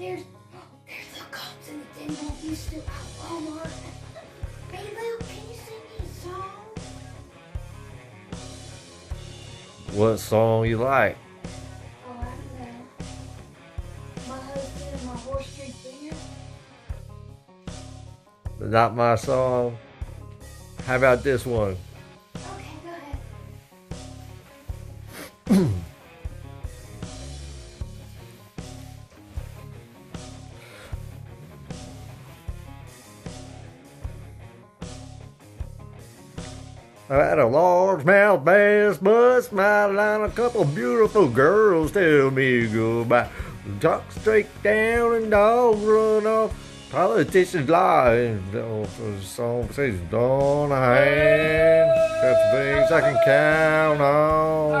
there's there's the cops in the den that used to at Walmart. Hey Luke, can you sing me a song? What song you like? Oh, I don't know. My husband and my horse drink beer. Not my song. How about this one? Okay, go ahead. I had a largemouth bass bust smiling on a couple beautiful girls tell me goodbye. Talk straight down and dogs run off. Politicians lie. The song says, Don't. Got the things I can count on.